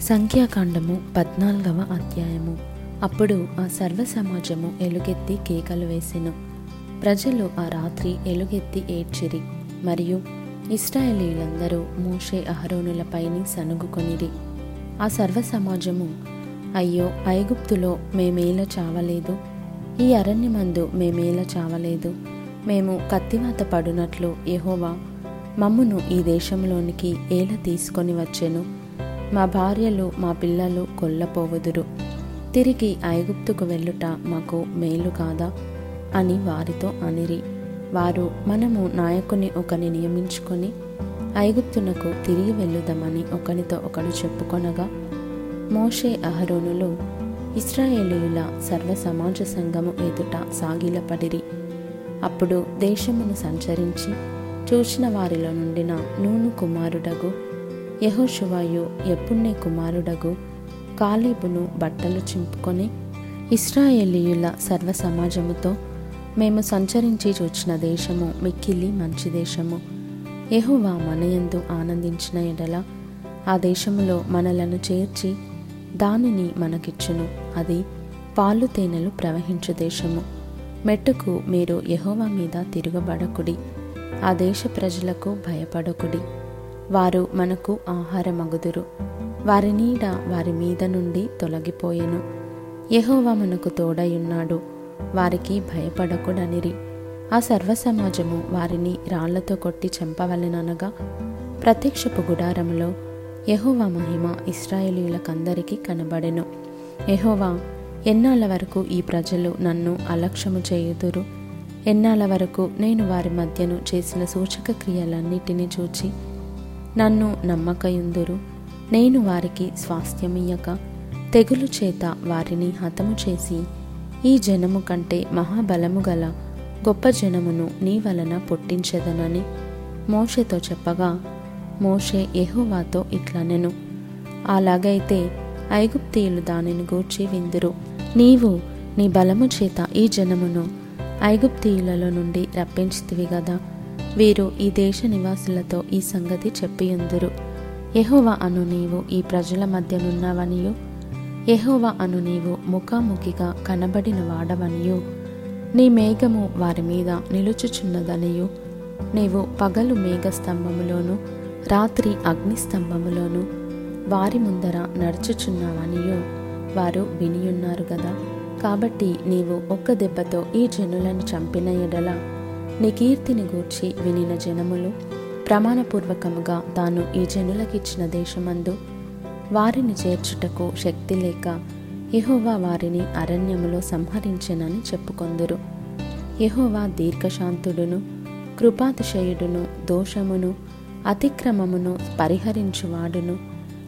సంఖ్యాకాండము పద్నాలుగవ అధ్యాయము. అప్పుడు ఆ సర్వ సమాజము ఎలుగెత్తి కేకలు వేసెను. ప్రజలు ఆ రాత్రి ఎలుగెత్తి ఏడ్చిరి. మరియు ఇస్రాయేలీలందరూ మోషే అహరోనులపైని సనుగుకొనిరి ఆ సర్వ సమాజము అయ్యో ఐగుప్తులో మేమేలా చావలేదు? ఈ అరణ్యమందు మేమేలా చావలేదు? మేము కత్తివాత పడునట్లు యహోవా మమ్మును ఈ దేశంలోనికి ఏల తీసుకొని వచ్చెను? మా భార్యలు మా పిల్లలు కొల్లపోవుదురు. తిరిగి ఐగుప్తుకు వెళ్ళుట మాకు మేలు కాదా? అని వారితో అనిరి. వారు మనము నాయకుని ఒకని నియమించుకొని ఐగుప్తునకు తిరిగి వెళ్ళుదామని ఒకనితో ఒకడు చెప్పుకొనగా మోషే అహరోనులు ఇస్రాయేలీయుల సర్వ సమాజ సంఘము ఎదుట సాగిలపడిరి. అప్పుడు దేశమును సంచరించి చూచిన వారిలో నుండిన నూను కుమారుడగు యహోషువాయు ఎప్పుణ్ణే కుమారుడగు కాలేబును బట్టలు చింపుకొని ఇస్రాయేలీయుల సర్వ సమాజముతో మేము సంచరించి చూచిన దేశము మిక్కిలి మంచి దేశము. యహువా మనయందు ఆనందించిన ఎడల ఆ దేశములో మనలను చేర్చి దానిని మనకిచ్చును. అది పాలు తేనెలు ప్రవహించు దేశము. మెట్టుకు మీరు యహోవా మీద తిరగబడకుడి. ఆ దేశ ప్రజలకు భయపడకుడి. వారు మనకు ఆహారమగుదురు. వారి నీడ వారి మీద నుండి తొలగిపోయెను. యహోవా మనకు తోడయున్నాడు. వారికి భయపడకుడనిరి. ఆ సర్వ సమాజము వారిని రాళ్ళతో కొట్టి చంపవలెననగా ప్రత్యక్షపు గుడారములో యహోవా మహిమ ఇస్రాయేలీలకందరికీ కనబడెను. యహోవా ఎన్నాళ్ళ వరకు ఈ ప్రజలు నన్ను అలక్ష్యము చేయుదురు? ఎన్నాళ్ళ వరకు నేను వారి మధ్యను చేసిన సూచక క్రియలన్నిటినీ చూచి నన్ను నమ్మకయుందురు. నేను వారికి స్వాస్థ్యమియ్యక తెగులు చేత వారిని హతము చేసి ఈ జనము కంటే మహాబలము గల గొప్ప జనమును నీ వలన పుట్టించెదనని మోషేతో చెప్పగా మోషే యెహోవాతో ఇట్లనెను అలాగైతే ఐగుప్తీయులు దానిని గూర్చి విందురు. నీవు నీ బలము చేత ఈ జనమును ఐగుప్తీయులలో నుండి రప్పించితివి గదా. వీరు ఈ దేశ నివాసులతో ఈ సంగతి చెప్పియుందురు. ఎహోవా అను నీవు ఈ ప్రజల మధ్యనున్నావనియు. ఎహోవా అను నీవు ముఖాముఖిగా కనబడిన వాడవనియు. నీ మేఘము వారి మీద నిలుచుచున్నదనియు. నీవు పగలు మేఘస్తంభములోను రాత్రి అగ్నిస్తంభములోను వారి ముందర నడుచుచున్నావనియు. వారు వినియున్నారు గదా. కాబట్టి నీవు ఒక్క దెబ్బతో ఈ జనులను చంపిన ఎడల నీ కీర్తిని గూర్చి వినిన జనములు ప్రమాణపూర్వకముగా తాను ఈ జనులకిచ్చిన దేశమందు వారిని చేర్చుటకు శక్తి లేక యహోవా వారిని అరణ్యములో సంహరించెనని చెప్పుకొందురు. యహోవా దీర్ఘశాంతుడును కృపాతిశయుడును దోషమును అతిక్రమమును పరిహరించువాడును.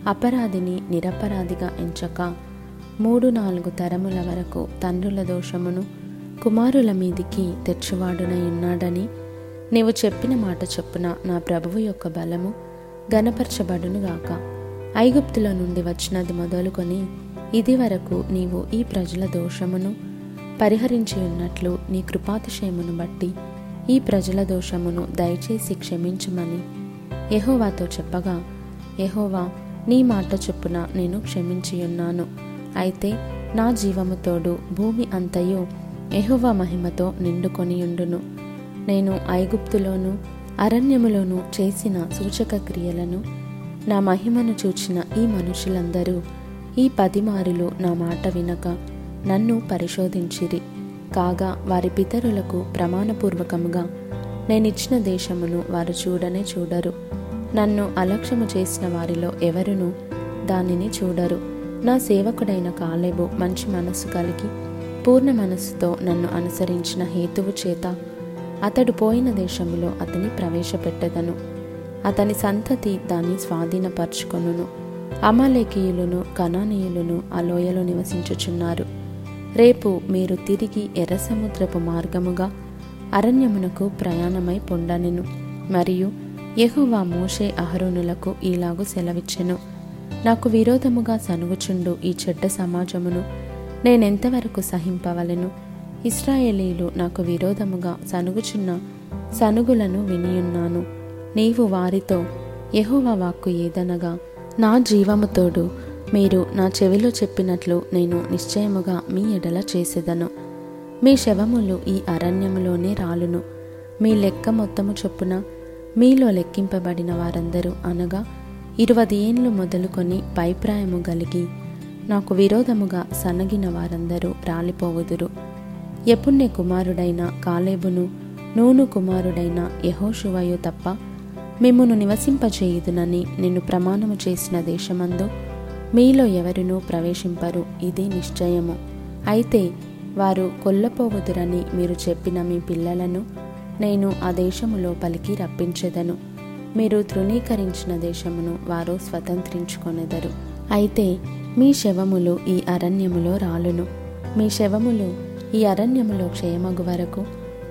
అపరాధిని నిరపరాధిగా ఎంచక మూడు నాలుగు తరముల వరకు తండ్రుల దోషమును కుమారుల మీదికి తెచ్చువాడునై ఉన్నాడని నీవు చెప్పిన మాట చొప్పున నా ప్రభువు యొక్క బలము గనపరచబడునుగాక ఐగుప్తుల నుండి వచ్చినది మొదలుకొని ఇది వరకు నీవు ఈ ప్రజల దోషమును పరిహరించి ఉన్నట్లు నీ కృపాతిశయమును బట్టి ఈ ప్రజల దోషమును దయచేసి క్షమించమని యహోవాతో చెప్పగా యహోవా నీ మాట చొప్పున నేను క్షమించియున్నాను. అయితే నా జీవముతోడు భూమి అంతయు ఎహువ మహిమతో నిండుకొనియుండును నేను ఐగుప్తులోను అరణ్యములోను చేసిన సూచక క్రియలను నా మహిమను చూచిన ఈ మనుషులందరూ ఈ పదిమారులు నా మాట వినక నన్ను పరిశోధించిరి. కాగా వారి పితరులకు ప్రమాణపూర్వకముగా నేనిచ్చిన దేశమును వారు చూడనే చూడరు. నన్ను అలక్ష్యము చేసిన వారిలో ఎవరునూ దానిని చూడరు. నా సేవకుడైన కాలేబు మంచి మనస్సు కలిగి పూర్ణ మనస్సుతో నన్ను అనుసరించిన హేతువు చేత అతడు పోయిన దేశంలో అతని ప్రవేశపెట్టెదను. అతని సంతతి దాన్ని స్వాధీనపరుచుకొనును. అమాలేకీయులను కణానీయులను ఆ లోయలో నివసించుచున్నారు. రేపు మీరు తిరిగి ఎర్ర సముద్రపు మార్గముగా అరణ్యమునకు ప్రయాణమై పొండనెను. మరియు యహువా మోషే అహరోనులకు ఈలాగు సెలవిచ్చెను. నాకు విరోధముగా సనుగుచుండు ఈ చెడ్డ సమాజమును నేనెంతవరకు సహింపవలెను? ఇస్రాయేలీలు నాకు విరోధముగా సనుగుచున్న సనుగులను వినియున్నాను. నీవు వారితో యహువ వాక్కు ఏదనగా నా జీవముతోడు మీరు నా చెవిలో చెప్పినట్లు నేను నిశ్చయముగా మీ ఎడల చేసేదను. మీ శవములు ఈ అరణ్యములోనే రాలును. మీ లెక్క మొత్తము చొప్పున మీలో లెక్కింపబడిన వారందరూ అనగా ఇరవై ఏండ్లు మొదలుకొని పైప్రాయము కలిగి నాకు విరోధముగా సన్నగిన వారందరూ రాలిపోవుదురు. ఎపుణ్య కుమారుడైన కాలేబును నూను కుమారుడైన యహోషువయు తప్ప మిమ్మును నివసింపచేయుదునని నిన్ను ప్రమాణము చేసిన దేశమందు మీలో ఎవరినూ ప్రవేశింపరు ఇది నిశ్చయము. అయితే వారు కొల్లపోవుదురని మీరు చెప్పిన మీ పిల్లలను నేను ఆ దేశము లోపలికి రప్పించెదను. మీరు తృణీకరించిన దేశమును వారు స్వతంత్రించుకొనెదరు. అయితే మీ శవములు ఈ అరణ్యములో రాలును. మీ శవములు ఈ అరణ్యములో క్షయమగు వరకు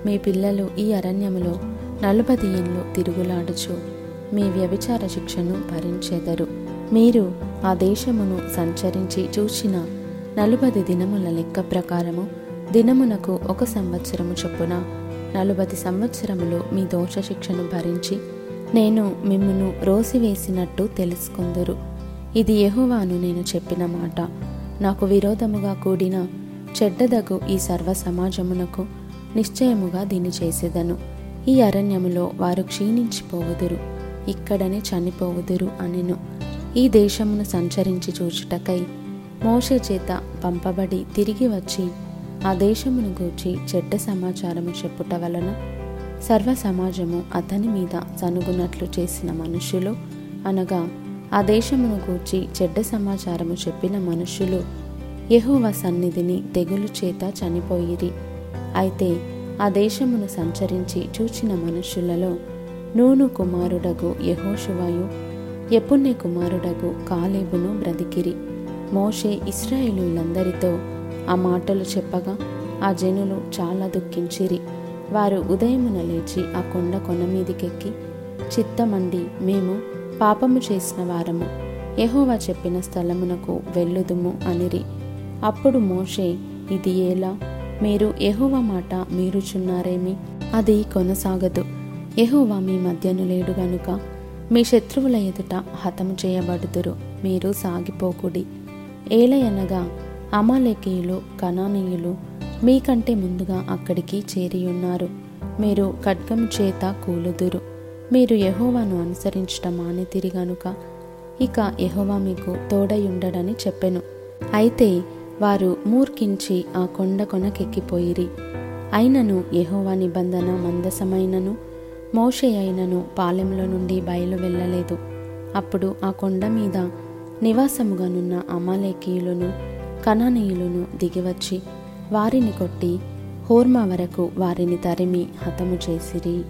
మీ పిల్లలు ఈ అరణ్యములో నలుపది ఏండ్లు తిరుగులాడుచు మీ వ్యభిచార శిక్షను భరించెదరు. మీరు ఆ దేశమును సంచరించి చూచిన నలుపది దినముల లెక్క ప్రకారము దినమునకు ఒక సంవత్సరము చొప్పున నలుబది సంవత్సరములు మీ దోష శిక్షను భరించి నేను మిమ్మును రోసివేసినట్టు తెలుసుకుందరు. ఇది యహువాను నేను చెప్పిన మాట. నాకు విరోధముగా కూడిన చెడ్డదగు ఈ సర్వ సమాజమునకు నిశ్చయముగా దీన్ని చేసేదను. ఈ అరణ్యములో వారు క్షీణించిపోవుదురు. ఇక్కడనే చనిపోవుదురు అనెను. ఈ దేశమును సంచరించి చూచుటకై మోషే చేత పంపబడి తిరిగి వచ్చి ఆ దేశమును గూర్చి చెడ్డ సమాచారము చెప్పుట వలన సర్వ సమాజము అతని మీద సనుగునట్లు చేసిన మనుషులు అనగా ఆ దేశమును గూర్చి చెడ్డ సమాచారము చెప్పిన మనుషులు యెహోవా సన్నిధిని తెగులు చేత చనిపోయిరి. అయితే ఆ దేశమును సంచరించి చూచిన మనుషులలో నూను కుమారుడగు యహోషువాయు ఎపుణ్య కుమారుడగు కాలేబును బ్రతికిరి. మోషే ఇస్రాయేలులందరితో ఆ మాటలు చెప్పగా ఆ జనులు చాలా దుఃఖించిరి. వారు ఉదయమున లేచి ఆ కొండ కొన మీదికెక్కి చిత్తమండి మేము పాపము చేసిన వారము. యహోవా చెప్పిన స్థలమునకు వెళ్ళుదుము అనిరి. అప్పుడు మోషే ఇది ఎలా? మీరు యెహోవా మాట మీరుచున్నారేమి? అది కొనసాగదు. ఎహోవా మీ మధ్యను లేడు గనుక మీ శత్రువుల ఎదుట హతము చేయబడుదురు. మీరు సాగిపోకుడి. ఏలయనగా అమాలేకీయులు కనానీయులు మీకంటే ముందుగా అక్కడికి చేరియున్నారు. మీరు ఖడ్గము చేత కూలుదురు. మీరు యహోవాను అనుసరించటం మానితిరి గనుక ఇక యహోవా మీకు తోడయుండడని చెప్పెను. అయితే వారు మూర్ఖించి ఆ కొండ కొనకెక్కిపోయిరి. అయినను యహోవా నిబంధన మందసమైనను మోషే అయినను పాలెంలో నుండి బయలు వెళ్ళలేదు అప్పుడు ఆ కొండ మీద నివాసముగానున్న అమాలేకీయులను కనానీయులను దిగివచ్చి వారిని కొట్టి హోర్మా వరకు వారిని తరిమి హతము చేసిరి.